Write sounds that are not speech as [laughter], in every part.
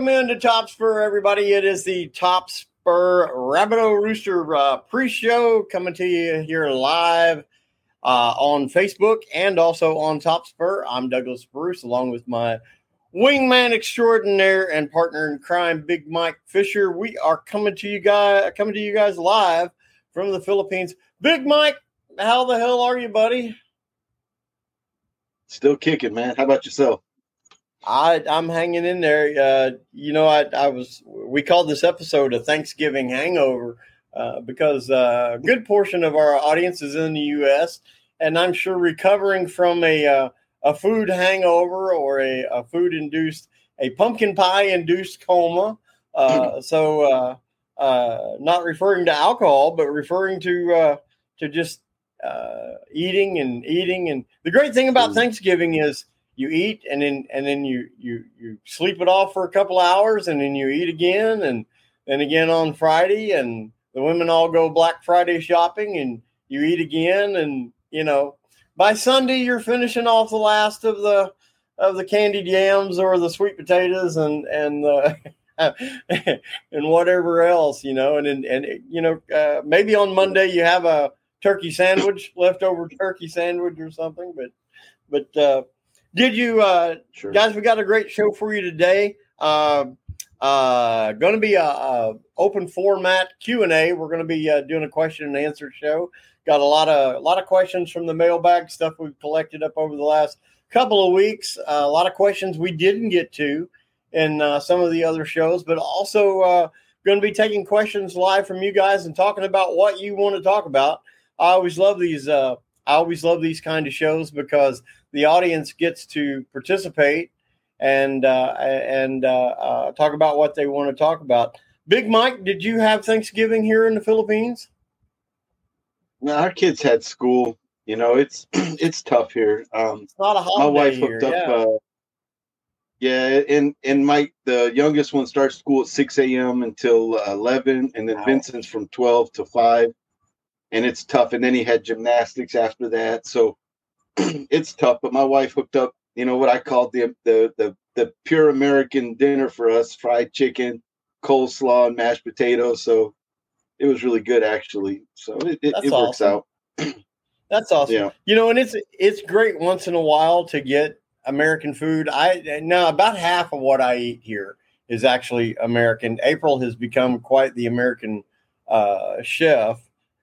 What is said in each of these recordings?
welcome into Top Spur, everybody. It is the Top Spur Rapido Rooster uh, pre-show coming to you here live uh, on Facebook and also on Top Spur. I'm Douglas Bruce, along with my wingman extraordinaire and partner in crime, Big Mike Fisher. We are coming to you guys, coming to you guys live from the Philippines. Big Mike, how the hell are you, buddy? Still kicking, man. How about yourself? I I'm hanging in there. Uh, you know, I I was we called this episode a Thanksgiving hangover uh, because uh, a good portion of our audience is in the U.S. and I'm sure recovering from a uh, a food hangover or a, a food induced a pumpkin pie induced coma. Uh, [laughs] so uh, not referring to alcohol, but referring to to just eating and eating. And the great thing about Thanksgiving is you eat and then and then you you you sleep it off for a couple hours and then you eat again and then again on Friday and the women all go Black Friday shopping and you eat again and you know by Sunday you're finishing off the last of the of the candied yams or the sweet potatoes and and uh, [laughs] and whatever else you know and and, and you know uh, maybe on Monday you have a turkey sandwich leftover turkey sandwich or something but but uh, did you, uh, sure. guys? We got a great show for you today. Uh, uh, going to be a, a, open format Q and A. We're going to be uh, doing a question and answer show. Got a lot of a lot of questions from the mailbag stuff we've collected up over the last couple of weeks. Uh, a lot of questions we didn't get to in uh, some of the other shows, but also uh, going to be taking questions live from you guys and talking about what you want to talk about. I always love these. Uh, I always love these kind of shows because the audience gets to participate and uh, and uh, uh, talk about what they want to talk about. Big Mike, did you have Thanksgiving here in the Philippines? No, our kids had school. You know, it's [clears throat] it's tough here. Um, it's not a holiday. My wife hooked here, up. Yeah. Uh, yeah, and and my the youngest one starts school at six a.m. until eleven, and then wow. Vincent's from twelve to five, and it's tough. And then he had gymnastics after that, so [clears throat] it's tough, but my wife hooked up, you know, what I called the the the the pure American dinner for us: fried chicken, coleslaw, and mashed potatoes. So it was really good, actually. So it, it, it works awesome. out. [clears throat] That's awesome. Yeah. You know, and it's it's great once in a while to get American food. I now about half of what I eat here is actually American. April has become quite the American uh, chef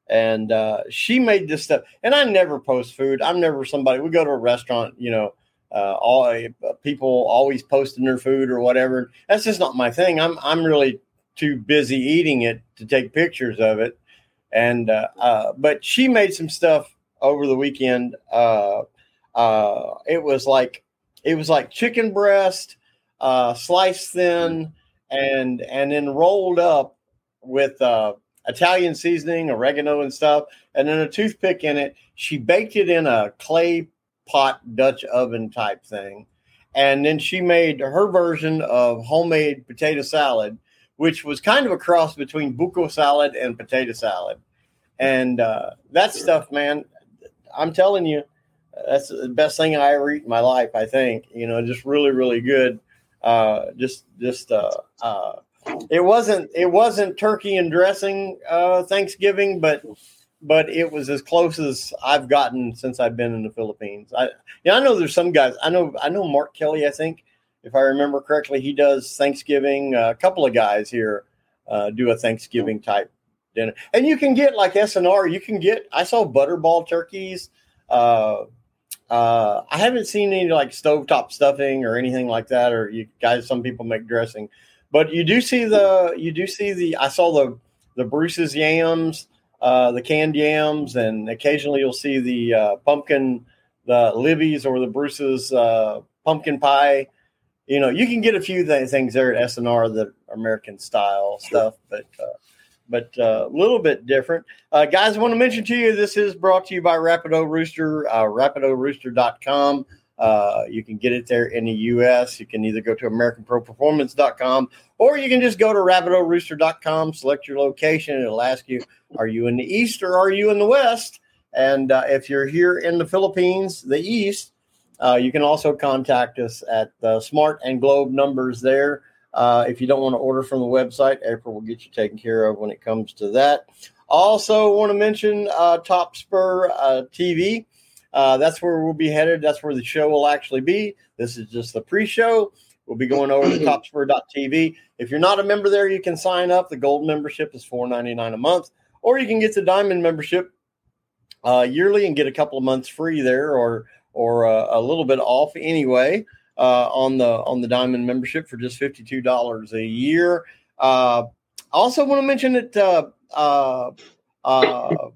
and uh, she made this stuff. And I never post food. I'm never somebody. We go to a restaurant, you know, uh, all uh, people always posting their food or whatever. That's just not my thing. I'm I'm really too busy eating it to take pictures of it. And uh, uh, but she made some stuff over the weekend. Uh, uh, it was like it was like chicken breast, uh, sliced thin, and and then rolled up with uh, Italian seasoning, oregano, and stuff, and then a toothpick in it. She baked it in a clay pot Dutch oven type thing. And then she made her version of homemade potato salad, which was kind of a cross between buko salad and potato salad. And uh, that stuff, man, I'm telling you, that's the best thing I ever eat in my life. I think you know, just really, really good. Uh, just, just uh, uh, it wasn't it wasn't turkey and dressing uh, Thanksgiving, but but it was as close as I've gotten since I've been in the Philippines. I yeah, I know there's some guys. I know I know Mark Kelly. I think if I remember correctly, he does Thanksgiving. Uh, a couple of guys here uh, do a Thanksgiving type dinner, and you can get like S&R. You can get. I saw butterball turkeys. Uh, uh, I haven't seen any like stovetop stuffing or anything like that. Or you guys, some people make dressing. But you do see the you do see the I saw the the Bruce's yams, uh, the canned yams, and occasionally you'll see the uh, pumpkin, the Libby's or the Bruce's uh, pumpkin pie. You know, you can get a few th- things there at S&R the American style stuff, but uh, but uh, a little bit different. Uh, guys, I want to mention to you this is brought to you by Rapido Rooster, uh, rapidorooster.com. Uh, you can get it there in the US. You can either go to AmericanProPerformance.com or you can just go to RapidoRooster.com, select your location. It'll ask you, are you in the East or are you in the West? And uh, if you're here in the Philippines, the East, uh, you can also contact us at the Smart and Globe numbers there. Uh, if you don't want to order from the website, April will get you taken care of when it comes to that. Also, want to mention uh, Top Spur uh, TV. Uh, that's where we'll be headed. That's where the show will actually be. This is just the pre-show. We'll be going over to [clears throat] topspur.tv. If you're not a member there, you can sign up. The gold membership is $4.99 a month, or you can get the diamond membership uh, yearly and get a couple of months free there, or or uh, a little bit off anyway uh, on the on the diamond membership for just fifty two dollars a year. Uh, also, want to mention that uh, uh, uh,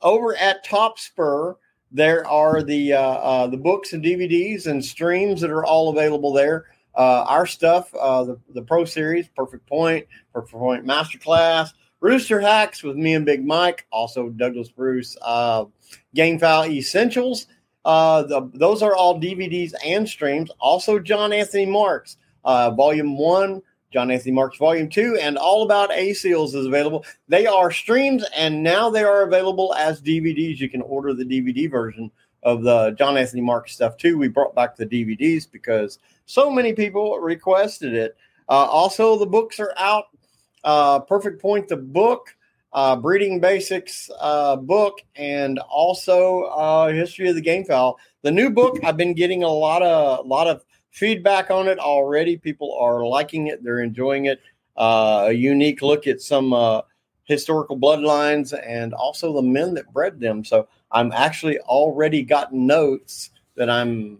over at Top Spur there are the uh, uh, the books and DVDs and streams that are all available there. Uh, our stuff, the the Pro Series, Perfect Point, Perfect Point Masterclass, Rooster Hacks with me and Big Mike, also Douglas Bruce, Game Fowl Essentials uh, the, those are all DVDs and streams. Also, John Anthony Marks, uh, Volume 1, John Anthony Marks Volume 2, and All About Aseels is available. They are streams and now they are available as DVDs. You can order the DVD version of the John Anthony Marks stuff too. We brought back the DVDs because so many people requested it. Uh, also, the books are out. Uh, Perfect Point, the book uh, breeding basics uh, book and also uh, history of the game fowl. The new book, I've been getting a lot of a lot of feedback on it already. People are liking it; they're enjoying it. Uh, a unique look at some uh, historical bloodlines and also the men that bred them. So I'm actually already gotten notes that I'm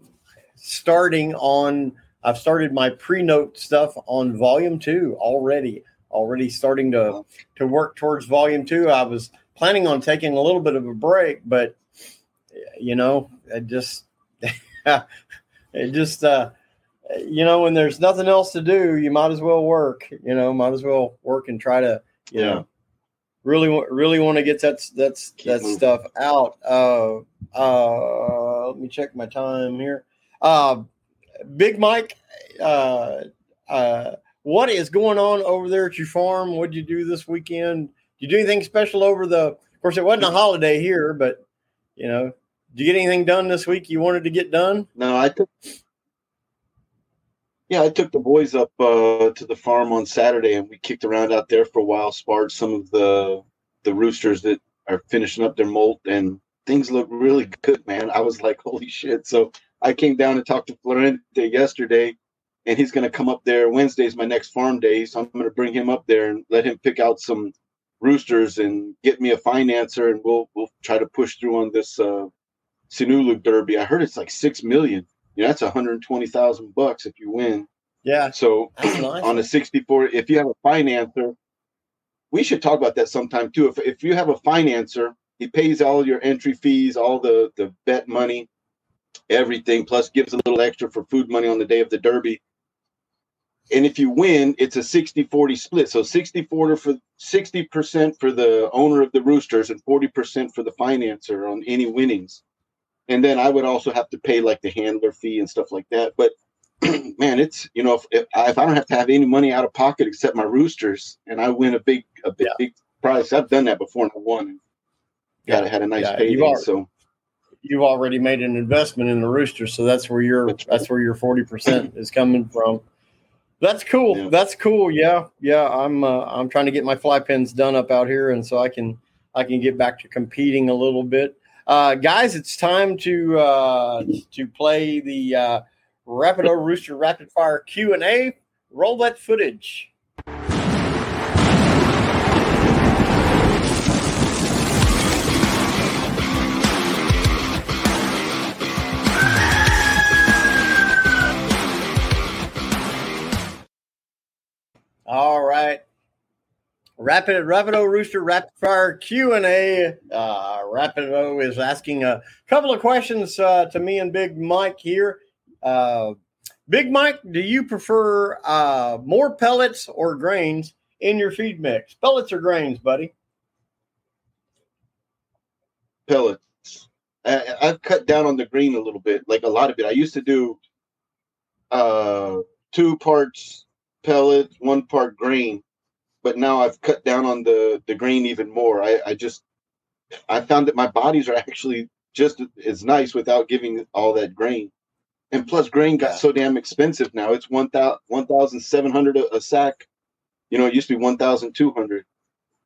starting on. I've started my pre-note stuff on volume two already already starting to to work towards volume two. I was planning on taking a little bit of a break, but you know, it just [laughs] it just uh, you know when there's nothing else to do, you might as well work. You know, might as well work and try to you yeah. know really really want to get that that's that moving. stuff out. Uh, uh, let me check my time here. Uh, Big Mike, uh, uh, what is going on over there at your farm? What did you do this weekend? Did you do anything special over the? Of course, it wasn't a holiday here, but you know, did you get anything done this week you wanted to get done? No, I took. Yeah, I took the boys up uh, to the farm on Saturday, and we kicked around out there for a while. Sparred some of the the roosters that are finishing up their molt, and things look really [laughs] good, man. I was like, holy shit! So I came down and talked to Florente yesterday and he's going to come up there. Wednesday is my next farm day, so I'm going to bring him up there and let him pick out some roosters and get me a financer, and we'll we'll try to push through on this uh, Sinulog Derby. I heard it's like six million. Yeah, that's 120,000 bucks if you win. Yeah. So [clears throat] nice. on a 64, if you have a financer, we should talk about that sometime too. If if you have a financer, he pays all your entry fees, all the the bet money, everything, plus gives a little extra for food money on the day of the Derby and if you win, it's a 60-40 split. So 60 40 for 60% for the owner of the roosters and 40% for the financer on any winnings. And then I would also have to pay like the handler fee and stuff like that. But [clears throat] man, it's you know if, if, if, I don't have to have any money out of pocket except my roosters, and I win a big a big, yeah. big prize, I've done that before and I won. Got yeah. had a nice yeah. payday. Already, so you've already made an investment in the roosters, so that's where your that's, where your forty percent is coming from. That's cool. Yeah. That's cool. Yeah, yeah. I'm uh, I'm trying to get my fly pens done up out here, and so I can I can get back to competing a little bit. Uh, guys, it's time to uh, to play the uh, Rapido Rooster Rapid Fire Q and A. Roll that footage. Rapid Rapido Rooster Rapid Fire Q and A. Uh, Rapido is asking a couple of questions uh, to me and Big Mike here. Uh, Big Mike, do you prefer uh, more pellets or grains in your feed mix? Pellets or grains, buddy? Pellets. I, have cut down on the green a little bit, like a lot of it. I used to do uh, two parts pellet, one part grain. But now I've cut down on the the grain even more. I, I just I found that my bodies are actually just as nice without giving all that grain. and plus grain got yeah. so damn expensive now. It's one thousand one thousand seven hundred a sack. You know, it used to be one thousand two hundred,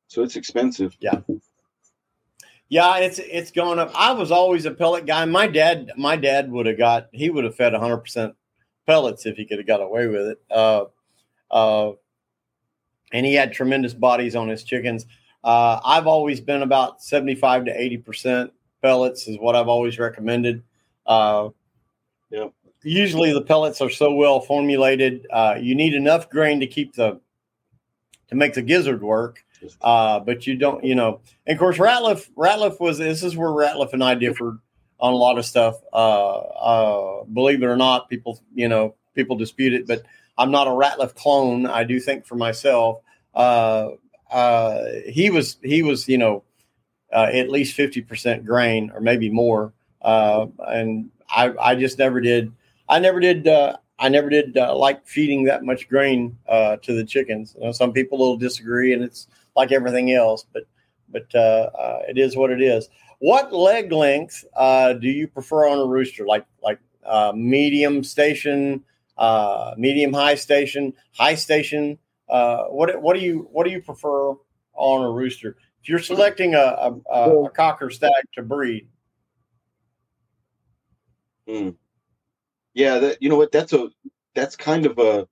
so it's expensive. Yeah. Yeah, it's it's gone up. I was always a pellet guy. My dad, my dad would have got he would have fed 100 percent pellets if he could have got away with it. Uh, uh, and he had tremendous bodies on his chickens. Uh, I've always been about 75 to 80 percent pellets is what I've always recommended. Uh, yeah. Usually the pellets are so well formulated. Uh, you need enough grain to keep the to make the gizzard work uh, but you don't, you know, and of course, Ratliff, Ratliff was, this is where Ratliff and I differed on a lot of stuff. Uh, uh, believe it or not, people, you know, people dispute it, but I'm not a Ratliff clone. I do think for myself. Uh, uh, he was, he was, you know, uh, at least 50% grain or maybe more. Uh, and I, I just never did, I never did, uh, I never did uh, like feeding that much grain to the chickens. You know, some people will disagree, and it's like everything else, but but it is what it is. What leg length do you prefer on a rooster? Like like medium station, uh, medium high station, high station. Uh, what what do you what do you prefer on a rooster? If you're selecting a, a, a cocker stag to breed. Mm. Yeah, that, you know what? That's a that's kind of a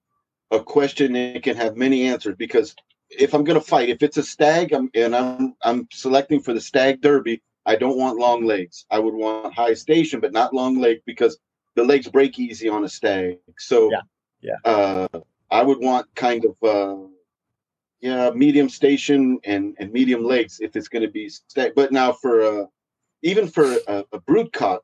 a question that can have many answers because if I'm going to fight, if it's a stag, I'm, and I'm I'm selecting for the stag derby, I don't want long legs. I would want high station, but not long leg because the legs break easy on a stag. So yeah, yeah. Uh, I would want kind of uh, yeah medium station and and medium legs if it's going to be stag. But now for uh, even for a, a brood cock,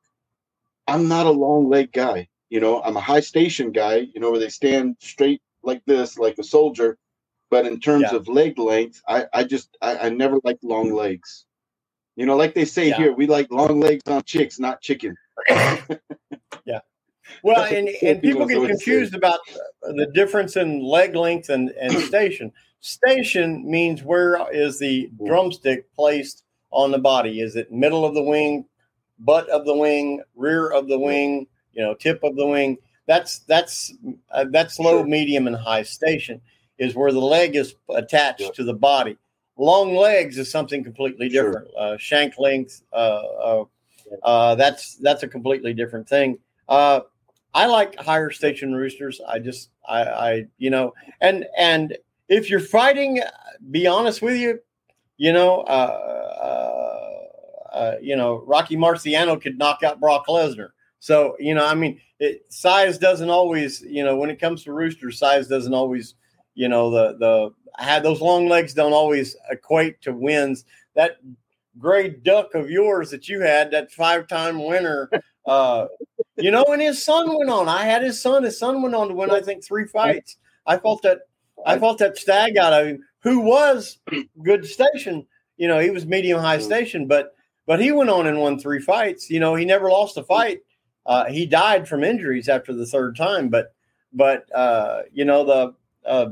I'm not a long leg guy. You know, I'm a high station guy. You know, where they stand straight like this, like a soldier but in terms yeah. of leg length, I, I just I, I never like long legs. You know, like they say yeah. here, we like long legs on chicks, not chicken. [laughs] yeah. Well, and, and people get confused about the difference in leg length and, and [clears throat] station. Station means where is the drumstick placed on the body? Is it middle of the wing, butt of the wing, rear of the wing, you know, tip of the wing? That's that's uh, that's low, sure. medium, and high station is where the leg is attached yep. to the body. Long legs is something completely different. Sure. Uh, shank length, uh, uh, uh, that's that's a completely different thing. Uh, I like higher station roosters. I just I, I you know and and if you're fighting, be honest with you, you know uh, uh you know Rocky Marciano could knock out Brock Lesnar. So you know I mean it, size doesn't always you know when it comes to roosters size doesn't always you know the the had those long legs don't always equate to wins. That gray duck of yours that you had, that five time winner, uh, you know, and his son went on. I had his son. His son went on to win, I think, three fights. I felt that I felt that stag out of him, who was good station. You know, he was medium high mm. station, but but he went on and won three fights. You know, he never lost a fight. Uh, he died from injuries after the third time, but but uh, you know the uh,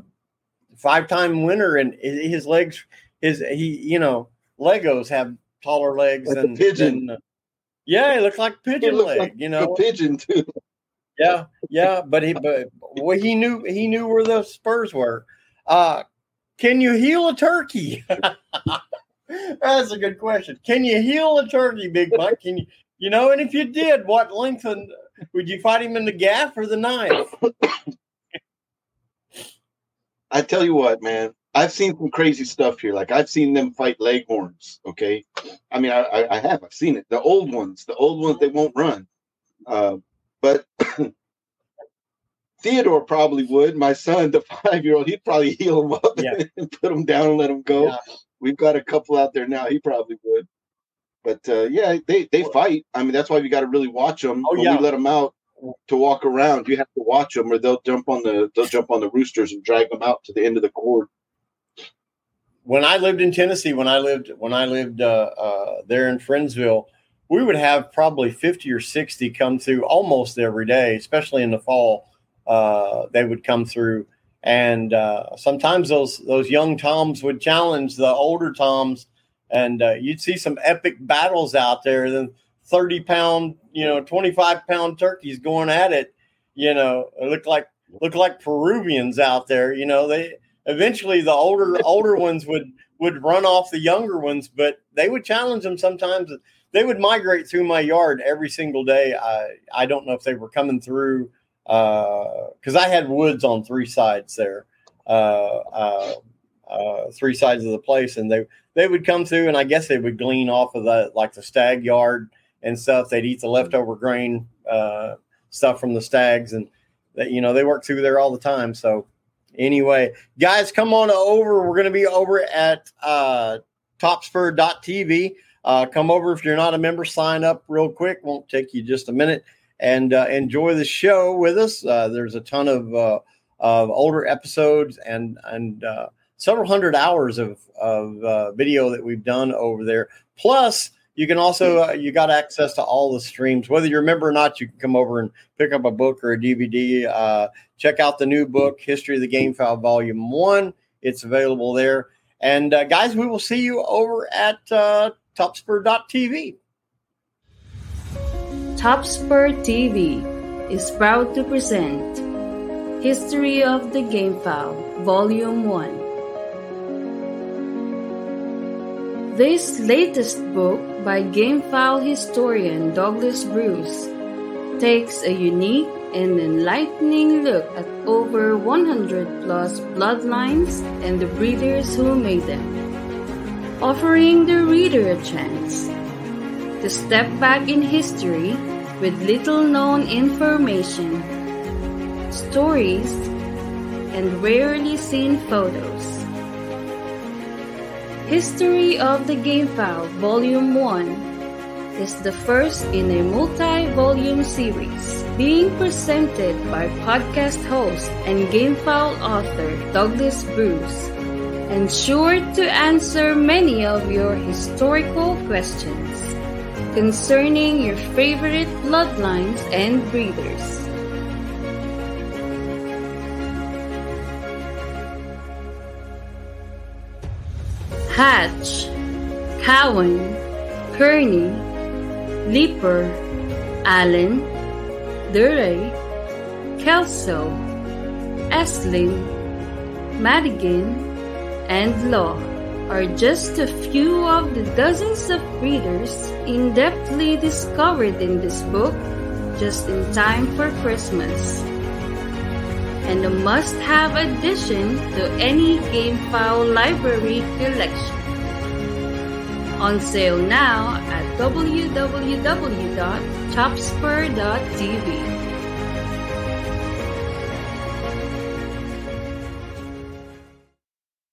five time winner, and his legs, his he, you know, Legos have taller legs like than pigeon. Than, yeah, he looked like pigeon leg. Like you know, pigeon too. Yeah, yeah, but he but well, he knew he knew where the spurs were. Uh, can you heal a turkey? [laughs] That's a good question. Can you heal a turkey, Big Mike? Can you you know? And if you did, what length and would you fight him in the gaff or the knife? [coughs] I tell you what, man, I've seen some crazy stuff here. Like I've seen them fight leghorns. Okay, I mean, I, I have. I've seen it. The old ones, the old ones, they won't run. Uh, but [clears throat] Theodore probably would. My son, the [laughs] five-year-old, he'd probably heal him up yeah. [laughs] and put him down and let him go. Yeah. We've got a couple out there now. He probably would. But uh, yeah, they they fight. I mean, that's why we got to really watch them. Oh, when yeah. we let them out, to walk around. You have to watch them, or they'll jump on the they'll jump on the roosters and drag them out to the end of the cord. When I lived in Tennessee, when I lived when I lived uh, uh, there in Friendsville, we would have probably fifty or sixty come through almost every day, especially in the fall. Uh, they would come through, and uh, sometimes those those young toms would challenge the older toms, and uh, you'd see some epic battles out there. Then thirty pound you know, 25 pound turkeys going at it. You know, it looked like looked like Peruvians out there. You know, they eventually the older [laughs] older ones would would run off the younger ones, but they would challenge them sometimes. They would migrate through my yard every single day. I I don't know if they were coming through because uh, I had woods on three sides there, uh, uh, uh, three sides of the place, and they they would come through, and I guess they would glean off of the like the stag yard and stuff. They'd eat the leftover grain uh, stuff from the stags, and that you know they work through there all the time. So anyway, guys, come on over. We're going to be over at uh, topspur.tv. Uh, come over if you're not a member. Sign up real quick. Won't take you just a minute, and uh, enjoy the show with us. Uh, there's a ton of uh, of older episodes and and uh, several hundred hours of of uh, video that we've done over there. Plus you can also uh, you got access to all the streams. Whether you remember or not you can come over and pick up a book or a dvd uh, check out the new book history of the game fowl volume one. It's available there. And uh, guys we will see you over at uh, topspur.tv topspur tv is proud to present history of the game fowl volume 1 This latest book by GameFowl historian Douglas Bruce takes a unique and enlightening look at over 100 plus bloodlines and the breeders who made them, offering the reader a chance to step back in history with little known information, stories, and rarely seen photos. History of the Game Fowl Volume 1 is the first in a multi-volume series being presented by podcast host and GameFowl author Douglas Bruce and sure to answer many of your historical questions concerning your favorite bloodlines and breeders. Hatch, Cowan, Kearney, Leiper, Allen, Durrey, Kelso, Esling, Madigan, and Law are just a few of the dozens of readers in-depthly discovered in this book just in time for Christmas and a must-have addition to any game fowl library collection. On sale now at www.topspur.tv.